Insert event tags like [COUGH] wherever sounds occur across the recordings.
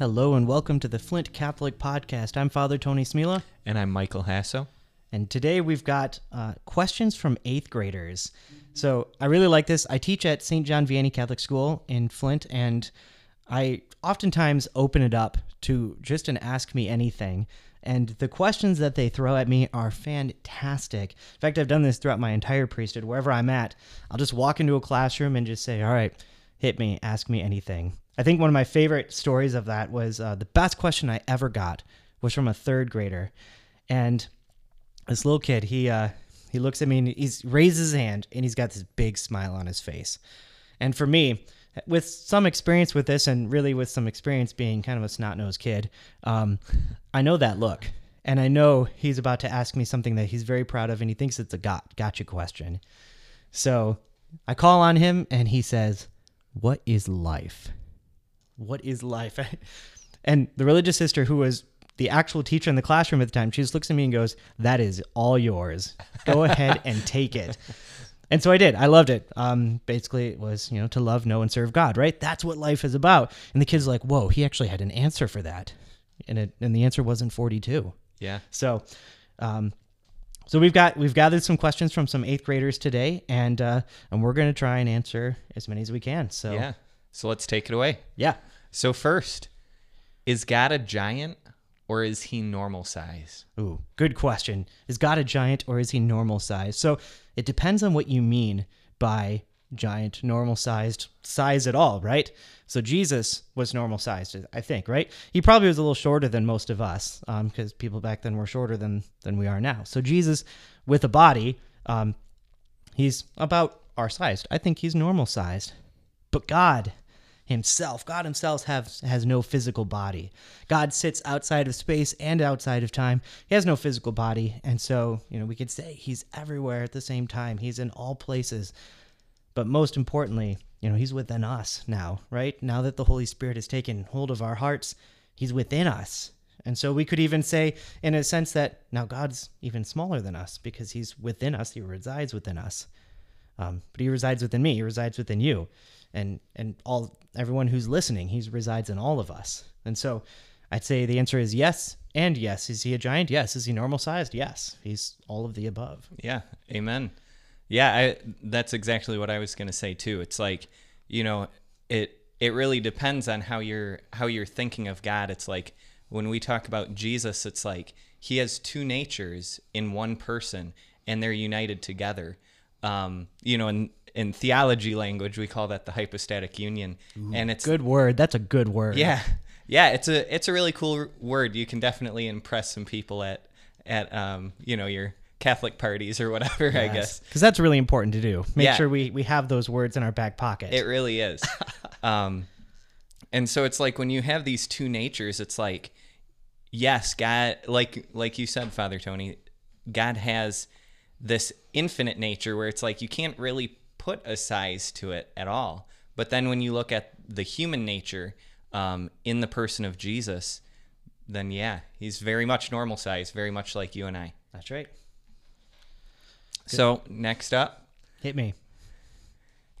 Hello and welcome to the Flint Catholic Podcast. I'm Father Tony Smela, And I'm Michael Hasso. and today we've got uh, questions from eighth graders. So I really like this. I teach at St. John Vianney Catholic School in Flint, and I oftentimes open it up to just an ask me anything. And the questions that they throw at me are fantastic. In fact, I've done this throughout my entire priesthood. Wherever I'm at, I'll just walk into a classroom and just say, All right, hit me, ask me anything. I think one of my favorite stories of that was uh, the best question I ever got was from a third grader. And this little kid, he uh, he looks at me and he's raises his hand and he's got this big smile on his face. And for me, with some experience with this, and really with some experience being kind of a snot nosed kid, um, I know that look, and I know he's about to ask me something that he's very proud of, and he thinks it's a got gotcha question. So I call on him, and he says, "What is life? What is life?" [LAUGHS] and the religious sister, who was the actual teacher in the classroom at the time, she just looks at me and goes, "That is all yours. Go [LAUGHS] ahead and take it." And so I did. I loved it. Um, basically, it was you know to love, know, and serve God. Right? That's what life is about. And the kid's like, "Whoa!" He actually had an answer for that, and it and the answer wasn't forty-two. Yeah. So, um, so we've got we've gathered some questions from some eighth graders today, and uh, and we're going to try and answer as many as we can. So Yeah. So let's take it away. yeah. So, first, is God a giant or is he normal size? Ooh, good question. Is God a giant or is he normal size? So it depends on what you mean by giant, normal sized, size at all, right? So Jesus was normal sized, I think, right? He probably was a little shorter than most of us, because people back then were shorter than than we are now. So Jesus, with a body, um, he's about our size. I think he's normal sized. But God himself, God himself has has no physical body. God sits outside of space and outside of time. He has no physical body, and so, you know, we could say he's everywhere at the same time. He's in all places. But most importantly, you know, he's within us now, right? Now that the Holy Spirit has taken hold of our hearts, he's within us. And so we could even say, in a sense, that now God's even smaller than us because he's within us, he resides within us. Um, but he resides within me, he resides within you. And and all everyone who's listening, he resides in all of us. And so I'd say the answer is yes and yes. Is he a giant? Yes. Is he normal sized? Yes. He's all of the above. Yeah. Amen. Yeah, I, that's exactly what I was going to say too. It's like, you know, it it really depends on how you're how you're thinking of God. It's like when we talk about Jesus, it's like he has two natures in one person and they're united together. Um, you know, in in theology language, we call that the hypostatic union, and it's a Good word. That's a good word. yeah, [LAUGHS] yeah. It's a it's a really cool word. You can definitely impress some people at at um you know your Catholic parties or whatever. I guess Because that's really important to do. Make Yeah. sure we, we have those words in our back pocket. it really is. [LAUGHS] um, and so it's like when you have these two natures, it's like yes, God, like like you said, Father Tony, God has this infinite nature where it's like you can't really put a size to it at all. But then when you look at the human nature um, in the person of Jesus, then yeah, he's very much normal size, very much like you and I. that's right. So next up, Hit me.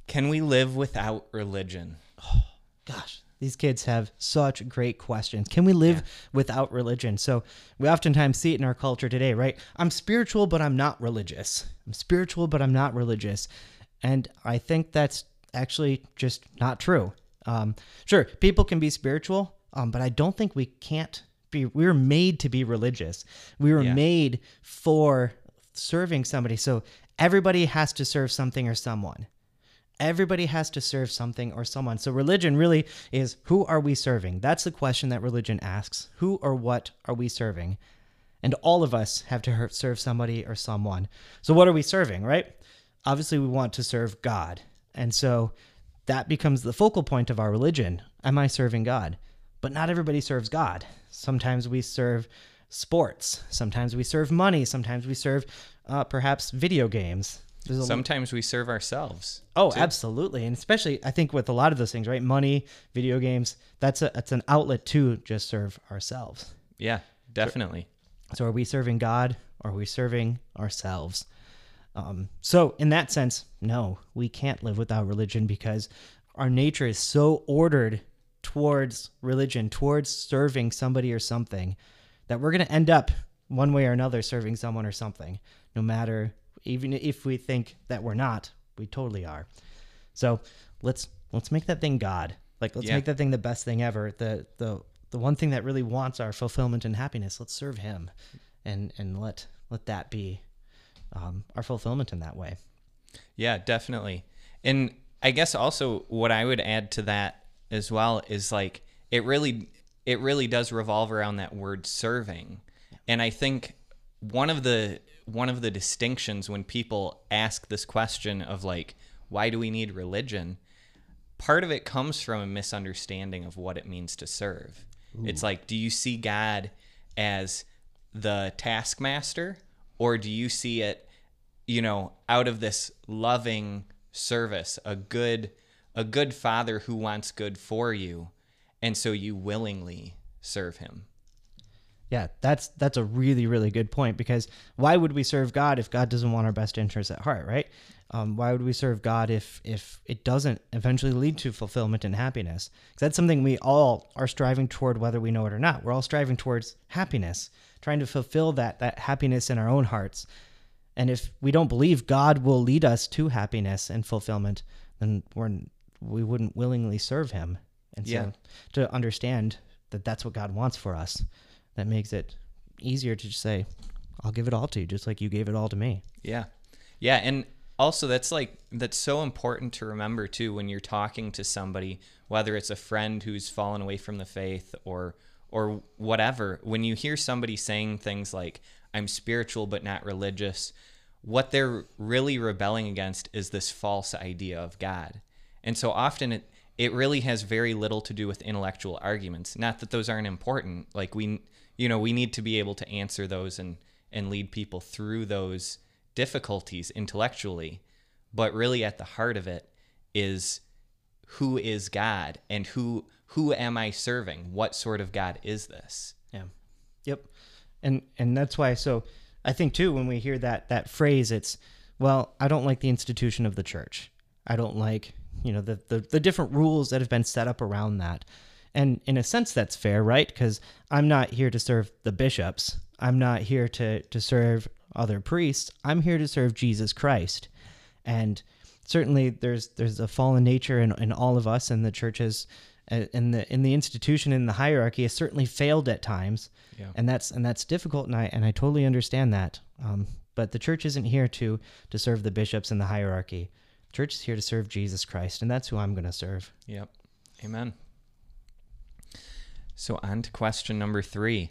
can we live without religion? [GASPS] Gosh, these kids have such great questions. Can we live without religion? So we oftentimes see it in our culture today, right? I'm spiritual, but I'm not religious. I'm spiritual, but I'm not religious. And I think that's actually just not true. Um, sure, people can be spiritual, um, but I don't think we can't be. We were made to be religious. We were Yeah. made for serving somebody. So everybody has to serve something or someone. Everybody has to serve something or someone. So religion really is who are we serving? That's the question that religion asks. Who or what are we serving? And all of us have to serve somebody or someone. So what are we serving, right? Obviously we want to serve God. And so that becomes the focal point of our religion. Am I serving God? But not everybody serves God. Sometimes we serve sports. Sometimes we serve money. Sometimes we serve uh, perhaps video games. Sometimes we serve ourselves. Oh, absolutely, and especially I think with a lot of those things, right? Money, video games. That's a that's an outlet to just serve ourselves. Yeah, definitely. So are we serving God or are we serving ourselves? Um, so in that sense, no, we can't live without religion because our nature is so ordered towards religion, towards serving somebody or something, that we're going to end up one way or another serving someone or something, no matter even if we think that we're not, we totally are. So let's let's make that thing God. Like let's Yeah. make that thing the best thing ever. The the the one thing that really wants our fulfillment and happiness. Let's serve Him, and and let let that be um, our fulfillment in that way. Yeah, definitely. And I guess also what I would add to that as well is like it really it really does revolve around that word serving. And I think one of the one of the distinctions when people ask this question of like why do we need religion? Part of it comes from a misunderstanding of what it means to serve. It's like do you see God as the taskmaster or do you see it you know out of this loving service a good a good father who wants good for you and so you willingly serve him Yeah, that's that's a really really good point because why would we serve God if God doesn't want our best interests at heart, right? Um, why would we serve God if if it doesn't eventually lead to fulfillment and happiness? Because that's something we all are striving toward, whether we know it or not. We're all striving towards happiness, trying to fulfill that that happiness in our own hearts. And if we don't believe God will lead us to happiness and fulfillment, then we're we wouldn't willingly serve Him. And so Yeah. to understand that that's what God wants for us, that makes it easier to just say, "I'll give it all to you, just like you gave it all to me." Yeah. Yeah, and also that's like that's so important to remember too when you're talking to somebody, whether it's a friend who's fallen away from the faith or or whatever, when you hear somebody saying things like I'm spiritual but not religious, what they're really rebelling against is this false idea of God. And so often it it really has very little to do with intellectual arguments. Not that those aren't important. Like we you know, we need to be able to answer those and and lead people through those difficulties intellectually. But really at the heart of it is who is God and who who am I serving? What sort of God is this? Yeah. Yep. And and that's why so I think too when we hear that that phrase it's well, I don't like the institution of the church. I don't like, you know, the the, the different rules that have been set up around that. And in a sense that's fair, right? Because I'm not here to serve the bishops. I'm not here to to serve other priests. I'm here to serve Jesus Christ. And certainly there's there's a fallen nature in, in all of us and the churches uh, in the in the institution in the hierarchy has certainly failed at times Yeah. and that's and that's difficult and I and I totally understand that um, but the church isn't here to to serve the bishops and the hierarchy church is here to serve Jesus Christ and that's who I'm going to serve Yep. Amen. So on to question number 3.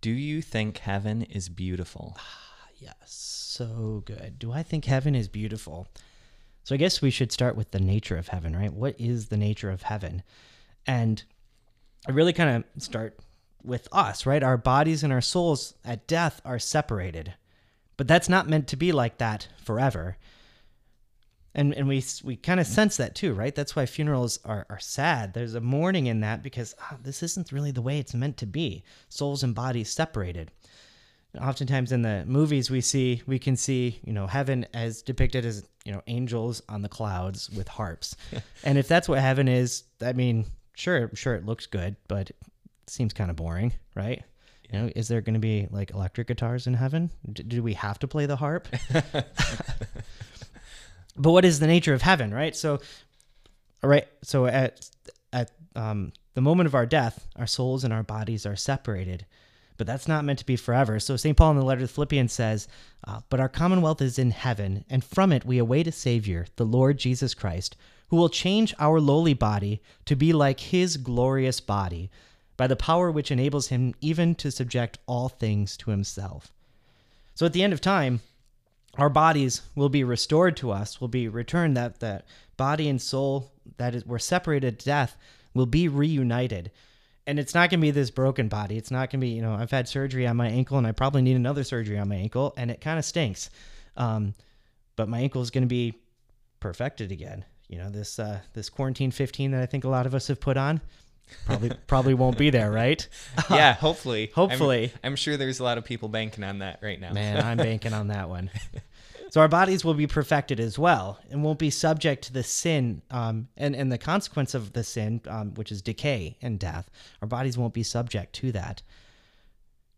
Do you think heaven is beautiful? Ah, yes so good do I think heaven is beautiful so I guess we should start with the nature of heaven right what is the nature of heaven and I really kind of start with us, right? Our bodies and our souls at death are separated. But that's not meant to be like that forever. And and we we kind of sense that too, right? That's why funerals are, are sad. There's a mourning in that because ah, this isn't really the way it's meant to be. Souls and bodies separated. Oftentimes in the movies we see we can see, you know, heaven as depicted as, you know, angels on the clouds with harps. [LAUGHS] and if that's what heaven is, I mean, sure, sure it looks good, but it seems kind of boring, right? You know, is there going to be like electric guitars in heaven? D- do we have to play the harp? [LAUGHS] [LAUGHS] but what is the nature of heaven, right? So, all right, so at at um, the moment of our death, our souls and our bodies are separated, but that's not meant to be forever. So St. Paul in the letter to Philippians says, uh, "But our commonwealth is in heaven, and from it we await a Savior, the Lord Jesus Christ, who will change our lowly body to be like His glorious body." By the power which enables him even to subject all things to himself. So at the end of time, our bodies will be restored to us, will be returned. That that body and soul that is, were separated to death will be reunited. And it's not going to be this broken body. It's not going to be, you know, I've had surgery on my ankle and I probably need another surgery on my ankle and it kind of stinks. Um, but my ankle is going to be perfected again. You know, this uh, this quarantine 15 that I think a lot of us have put on probably probably won't be there, right? [LAUGHS] yeah, hopefully. I'm- Hopefully. I'm, sure there's a lot of people banking on that right now. Man, I'm banking on that one. [LAUGHS] So our bodies will be perfected as well and won't be subject to the sin um, and, and the consequence of the sin, um, which is decay and death. Our bodies won't be subject to that.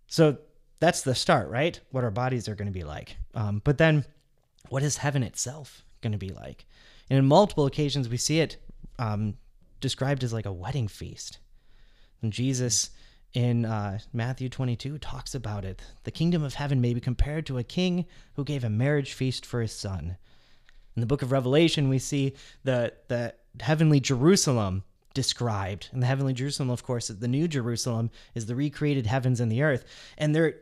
So that's the start, right? What our bodies are going to be like. Um, but then what is heaven itself going to be like? And in multiple occasions, we see it um, described as like a wedding feast. And Jesus in uh, Matthew 22 talks about it. The kingdom of heaven may be compared to a king who gave a marriage feast for his son. In the book of Revelation, we see the, the heavenly Jerusalem described. And the heavenly Jerusalem, of course, the new Jerusalem is the recreated heavens and the earth. And there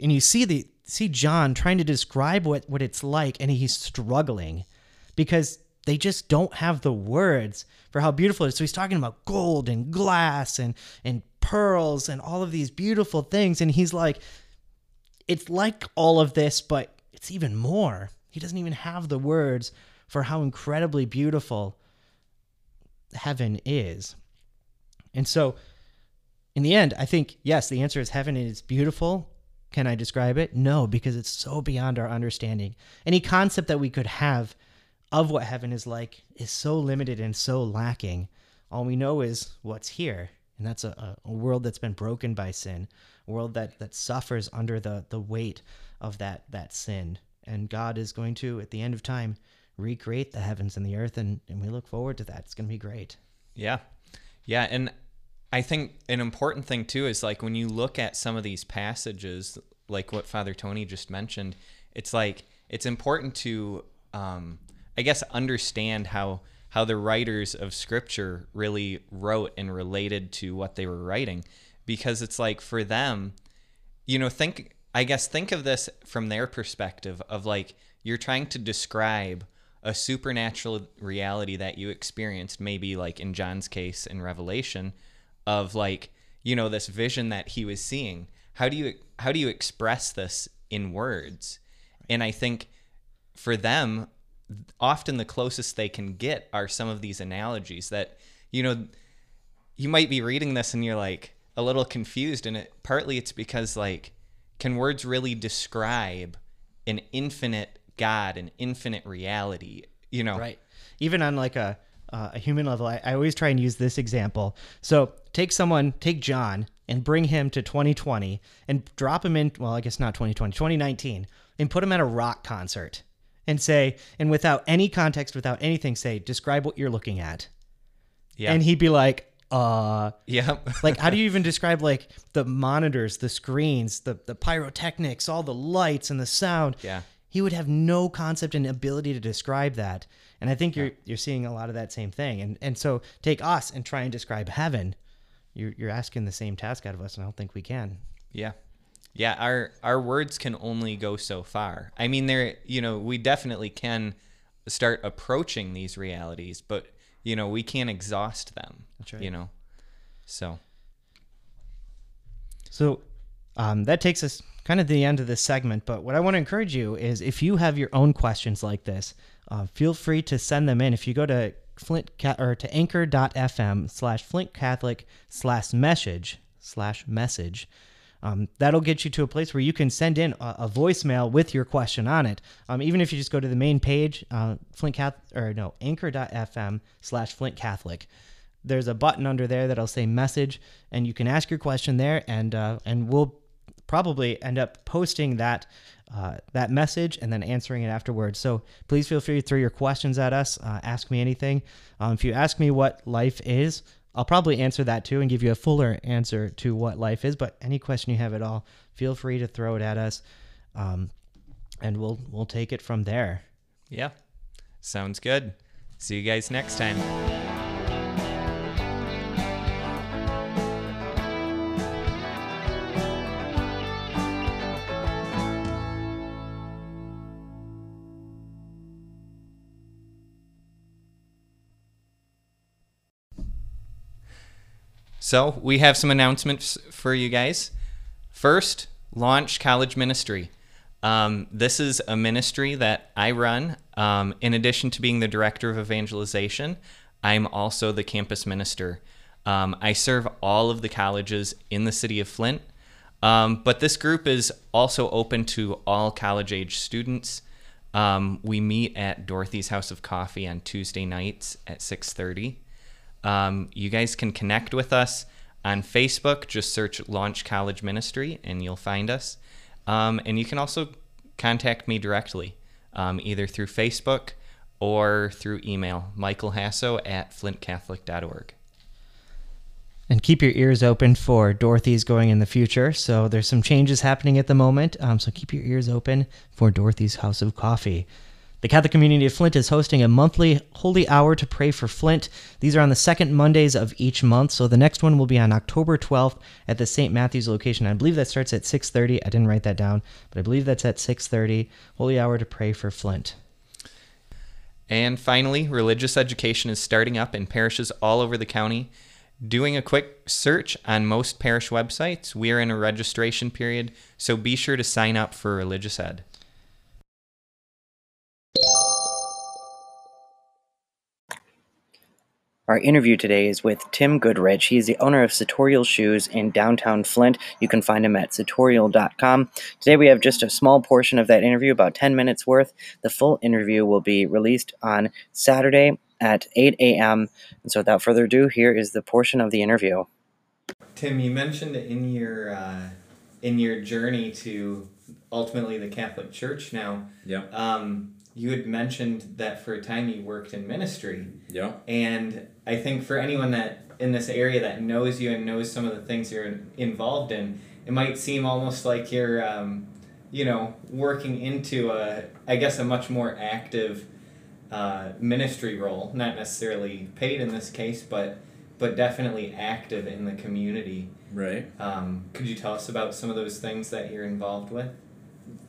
and you see the see John trying to describe what, what it's like, and he's struggling because they just don't have the words for how beautiful it is. So he's talking about gold and glass and and pearls and all of these beautiful things. And he's like, it's like all of this, but it's even more. He doesn't even have the words for how incredibly beautiful heaven is. And so, in the end, I think, yes, the answer is heaven is beautiful. Can I describe it? No, because it's so beyond our understanding. Any concept that we could have of what heaven is like is so limited and so lacking. All we know is what's here and that's a, a world that's been broken by sin, a world that that suffers under the the weight of that that sin. And God is going to, at the end of time, recreate the heavens and the earth, and, and we look forward to that. It's going to be great. Yeah, yeah, and I think an important thing too is like when you look at some of these passages, like what Father Tony just mentioned, it's like it's important to, um, I guess, understand how how the writers of scripture really wrote and related to what they were writing. Because it's like for them you know think i guess think of this from their perspective of like you're trying to describe a supernatural reality that you experienced maybe like in john's case in revelation of like you know this vision that he was seeing. How do you how do you express this in words? And i think for them often the closest they can get are some of these analogies that you know you might be reading this and you're like a little confused and it partly it's because like can words really describe an infinite god an infinite reality you know? Right. Even on like a uh, a human level I, I always try and use this example. So take someone take john and bring him to 2020 and drop him in well i guess not 2020 2019 and put him at a rock concert and say, and without any context, without anything, say, describe what you're looking at. Yeah. And he'd be like, uh yeah. like how do you [LAUGHS] even describe like the monitors the screens the the pyrotechnics all the lights and the sound? Yeah. He would have no concept and ability to describe that. And i think you're you're seeing a lot of that same thing. And and so take us and try and describe heaven. You're you're asking the same task out of us and i don't think we can. Yeah yeah, our our words can only go so far. I mean, there, you know, we definitely can start approaching these realities, but you know, we can't exhaust them. That's right. You know, so. So, um, that takes us kind of the end of this segment. But what I want to encourage you is, if you have your own questions like this, uh, feel free to send them in. If you go to Flint or to anchor.fm slash Flint Catholic slash message slash message um, that'll get you to a place where you can send in a, a voicemail with your question on it. Um, even if you just go to the main page, uh, Flint Catholic, or no, anchor.fm slash Flint Catholic. There's a button under there that'll say message, and you can ask your question there, and uh, and we'll probably end up posting that uh, that message and then answering it afterwards. So please feel free to throw your questions at us. Uh, ask me anything. Um, if you ask me what life is, I'll probably answer that too and give you a fuller answer to what life is. But any question you have at all, feel free to throw it at us, um, and we'll we'll take it from there. Yeah, sounds good. See you guys next time. So we have some announcements for you guys. First, launch college ministry. Um, this is a ministry that I run. Um, in addition to being the director of evangelization, I'm also the campus minister. Um, I serve all of the colleges in the city of Flint, um, but this group is also open to all college age students. Um, we meet at Dorothy's House of Coffee on Tuesday nights at 6:30. Um, you guys can connect with us on Facebook. Just search Launch College Ministry and you'll find us. Um, and you can also contact me directly, um, either through Facebook or through email, Michael Hasso at flintcatholic.org. And keep your ears open for Dorothy's going in the future. So there's some changes happening at the moment. Um, so keep your ears open for Dorothy's House of Coffee. The Catholic Community of Flint is hosting a monthly Holy Hour to pray for Flint. These are on the second Mondays of each month. So the next one will be on October 12th at the St. Matthew's location. I believe that starts at 6:30. I didn't write that down, but I believe that's at 6:30. Holy Hour to pray for Flint. And finally, religious education is starting up in parishes all over the county. Doing a quick search on most parish websites, we are in a registration period, so be sure to sign up for Religious Ed. Our interview today is with Tim Goodrich. He is the owner of Sutorial Shoes in downtown Flint. You can find him at sutorial.com. Today we have just a small portion of that interview, about 10 minutes worth. The full interview will be released on Saturday at 8 a.m. And so without further ado, here is the portion of the interview. Tim, you mentioned in your uh, in your journey to ultimately the Catholic Church now. Yeah. Um, you had mentioned that for a time you worked in ministry. Yeah. And I think for anyone that in this area that knows you and knows some of the things you're involved in, it might seem almost like you're, um, you know, working into a, I guess, a much more active uh, ministry role. Not necessarily paid in this case, but but definitely active in the community. Right. Um, could you tell us about some of those things that you're involved with?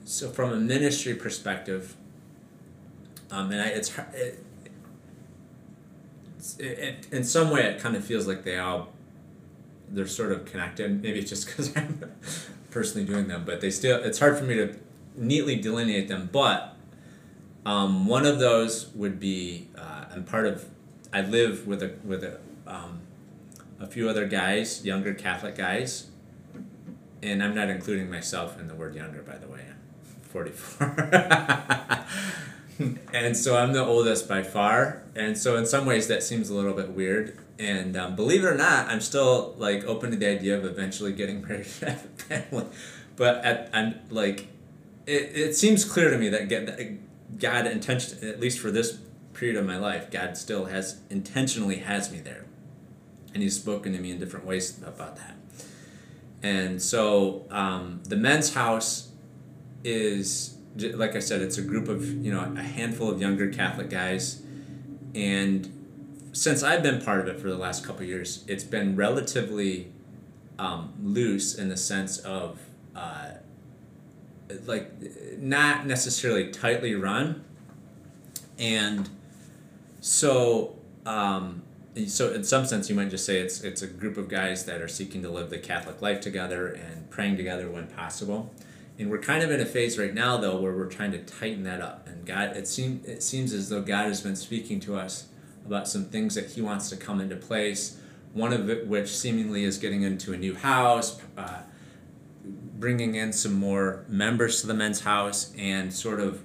So, from a ministry perspective, um, and I, it's it, it, it, in some way it kind of feels like they all they're sort of connected. Maybe it's just [LAUGHS] because I'm personally doing them, but they still it's hard for me to neatly delineate them. But um, one of those would be uh, I'm part of. I live with a with a um, a few other guys, younger Catholic guys, and I'm not including myself in the word younger, by the way. I'm 44. [LAUGHS] and so I'm the oldest by far, and so in some ways that seems a little bit weird. And um, believe it or not, I'm still like open to the idea of eventually getting [LAUGHS] married and have a family. But at, I'm like, it, it seems clear to me that God intention, at least for this period of my life, God still has intentionally has me there, and He's spoken to me in different ways about that. And so um, the men's house is like I said, it's a group of you know a handful of younger Catholic guys, and since I've been part of it for the last couple years, it's been relatively um, loose in the sense of uh, like not necessarily tightly run, and so. Um, so in some sense you might just say it's it's a group of guys that are seeking to live the Catholic life together and praying together when possible. And we're kind of in a phase right now, though, where we're trying to tighten that up. And God, it seems it seems as though God has been speaking to us about some things that He wants to come into place. One of it, which seemingly is getting into a new house, uh, bringing in some more members to the men's house, and sort of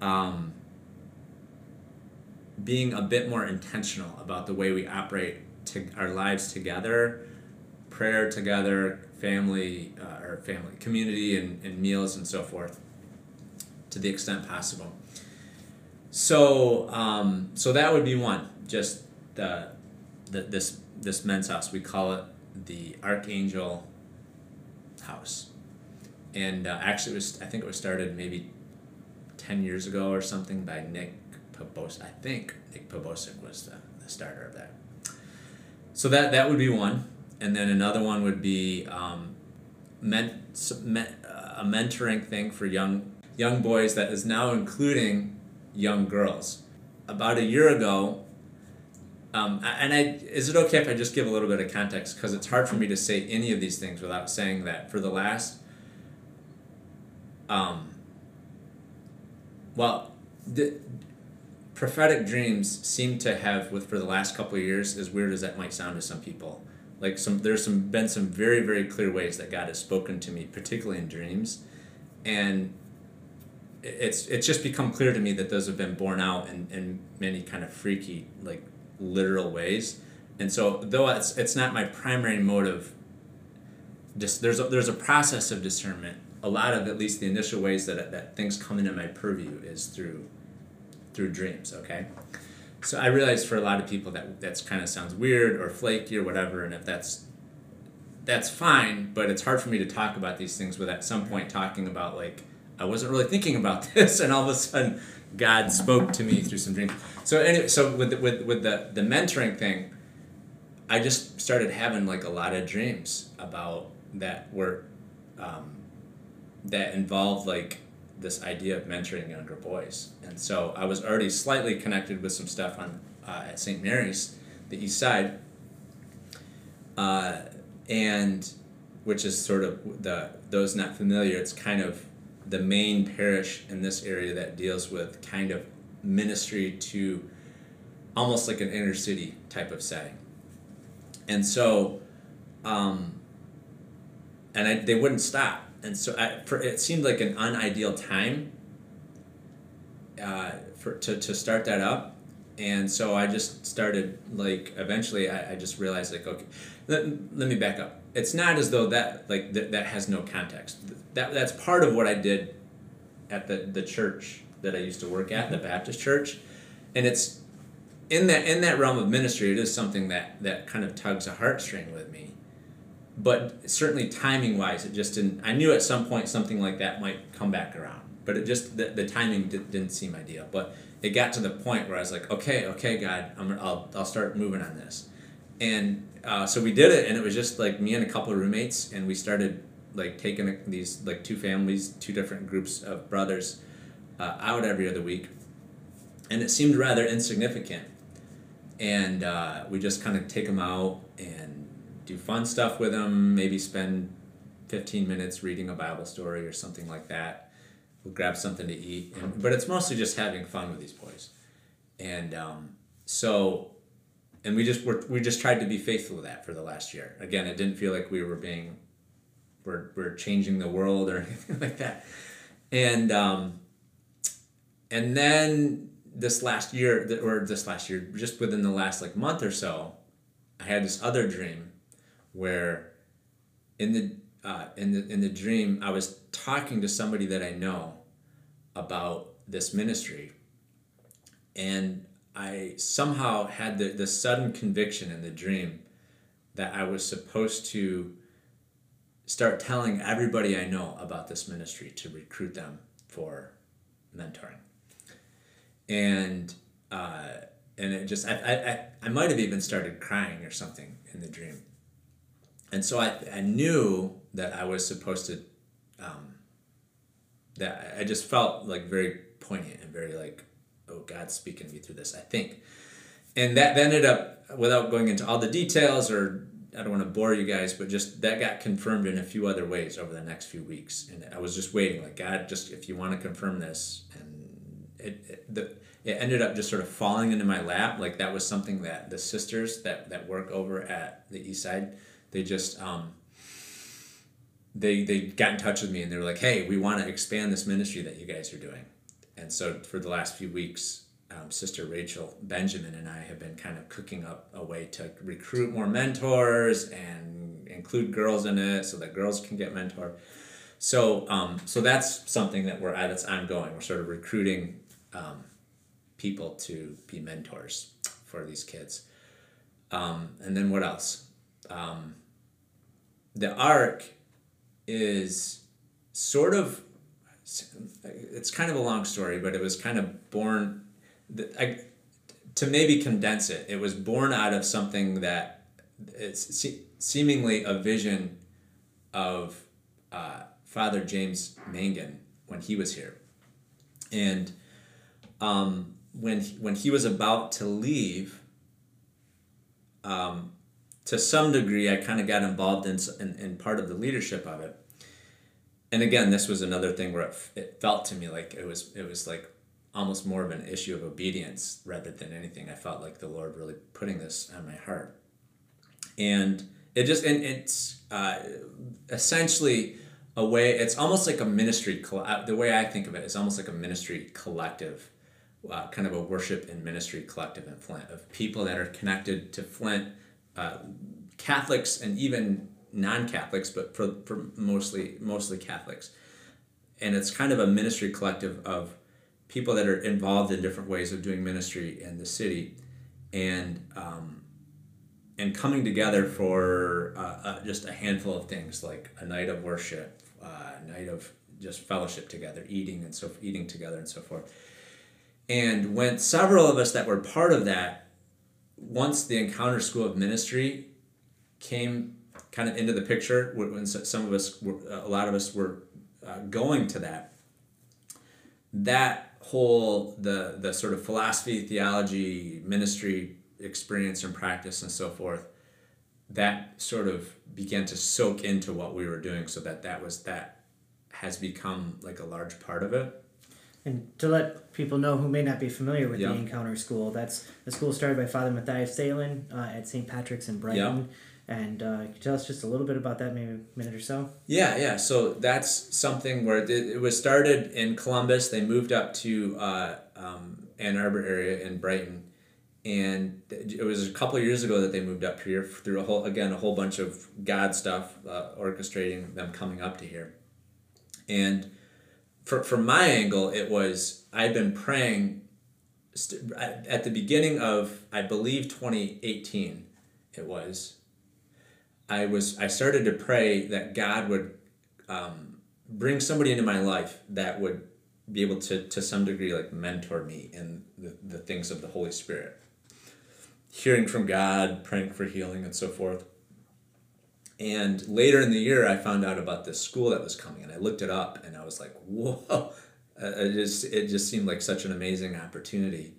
um, being a bit more intentional about the way we operate to our lives together, prayer together, family uh, or family community and, and meals and so forth to the extent possible. So um, so that would be one just the, the this this men's house. We call it the archangel house. And uh, actually was i think it was started maybe 10 years ago or something by nick Pobos. i think nick Pobosik was the, the starter of that. So that that would be one. And then another one would be um, ment, uh, a mentoring thing for young young boys that is now including young girls. About a year ago, um, and I is it okay if I just give a little bit of context because it's hard for me to say any of these things without saying that for the last. Um, well, the prophetic dreams seem to have with for the last couple of years, as weird as that might sound to some people, like some there's some been some very very clear ways that God has spoken to me, particularly in dreams, and it's it's just become clear to me that those have been borne out in, in many kind of freaky like literal ways. And so though it's it's not my primary motive just there's a, there's a process of discernment. A lot of at least the initial ways that, that things come into my purview is through through dreams okay so i realize for a lot of people that that's kind of sounds weird or flaky or whatever and if that's that's fine but it's hard for me to talk about these things without at some point talking about like I wasn't really thinking about [LAUGHS] this, and all of a sudden, God spoke to me through some dreams. So anyway, so with the, with with the the mentoring thing, I just started having like a lot of dreams about that were, um, that involved like this idea of mentoring younger boys, and so I was already slightly connected with some stuff on uh, at St. Mary's, the East Side. Uh, and which is sort of the those not familiar, it's kind of the main parish in this area that deals with kind of ministry to almost like an inner city type of setting. And so, um, and I, they wouldn't stop. And so I, for, it seemed like an unideal time uh, for, to, to start that up. And so I just started like, eventually I, I just realized like, okay, let, let me back up. It's not as though that like th- that has no context that that's part of what I did at the, the church that I used to work at, the mm-hmm. Baptist church. And it's in that in that realm of ministry, it is something that, that kind of tugs a heartstring with me. But certainly timing wise, it just didn't I knew at some point something like that might come back around. But it just the, the timing did, didn't seem ideal. But it got to the point where I was like, okay, okay, God, I'm, I'll, I'll start moving on this. And uh, so we did it, and it was just like me and a couple of roommates, and we started like taking these like two families, two different groups of brothers uh, out every other week, and it seemed rather insignificant. And uh, we just kind of take them out and do fun stuff with them. Maybe spend fifteen minutes reading a Bible story or something like that. We'll grab something to eat, and, but it's mostly just having fun with these boys. And um, so and we just were we just tried to be faithful to that for the last year. Again, it didn't feel like we were being we're, we're changing the world or [LAUGHS] anything like that. And um, and then this last year, or this last year, just within the last like month or so, I had this other dream where in the uh, in the in the dream I was talking to somebody that I know about this ministry, and I somehow had the, the sudden conviction in the dream that I was supposed to start telling everybody I know about this ministry to recruit them for mentoring. And uh, and it just I, I, I might have even started crying or something in the dream. And so I, I knew that I was supposed to um, that I just felt like very poignant and very like, oh God's speaking to me through this, I think. And that ended up without going into all the details or I don't want to bore you guys, but just that got confirmed in a few other ways over the next few weeks, and I was just waiting, like God, just if you want to confirm this, and it, it the it ended up just sort of falling into my lap, like that was something that the sisters that that work over at the East Side, they just um, they they got in touch with me and they were like, hey, we want to expand this ministry that you guys are doing, and so for the last few weeks, um, Sister Rachel Benjamin and I have been kind of cooking up a way to recruit more mentors and include girls in it so that girls can get mentored. So, um, so that's something that we're at. It's ongoing. We're sort of recruiting um, people to be mentors for these kids. Um, and then what else? The arc is sort of it's kind of a long story, but it was kind of born I, to maybe condense it, it was born out of something that it's se- seemingly a vision of uh, Father James Mangan when he was here, and um, when when he was about to leave. Um, to some degree, I kind of got involved in, in, in part of the leadership of it. And again, this was another thing where it, it felt to me like it was it was like almost more of an issue of obedience rather than anything. I felt like the Lord really putting this on my heart, and it just and it's uh, essentially a way. It's almost like a ministry. uh, The way I think of it is almost like a ministry collective, uh, kind of a worship and ministry collective in Flint of people that are connected to Flint, uh, Catholics and even non-Catholics, but for, for mostly mostly Catholics, and it's kind of a ministry collective of people that are involved in different ways of doing ministry in the city, and um, and coming together for uh, uh, just a handful of things like a night of worship, uh, a night of just fellowship together, eating and so eating together and so forth. And when several of us that were part of that, once the Encounter School of Ministry came kind of into the picture, when some of us, were, a lot of us were uh, going to that, that whole the the sort of philosophy, theology, ministry experience and practice and so forth, that sort of began to soak into what we were doing, so that that was that has become like a large part of it. And to let people know who may not be familiar with Yeah. the Encounter School, that's the school started by Father Mathias Thelen uh, at St. Patrick's in Brighton. Yeah. And uh, can you tell us just a little bit about that, maybe a minute or so? Yeah, yeah. So that's something where it, it was started in Columbus. They moved up to uh, um, Ann Arbor area in Brighton, and it was a couple of years ago that they moved up here through a whole again a whole bunch of God stuff, uh, orchestrating them coming up to here. And for, from my angle, it was I'd been praying st- at the beginning of I believe twenty eighteen, it was. I was I started to pray that God would um, bring somebody into my life that would be able to to some degree like mentor me in the, the things of the Holy Spirit. Hearing from God, praying for healing and so forth. And later in the year, I found out about this school that was coming, and I looked it up, and I was like, "Whoa!" [LAUGHS] Uh, It just it just seemed like such an amazing opportunity.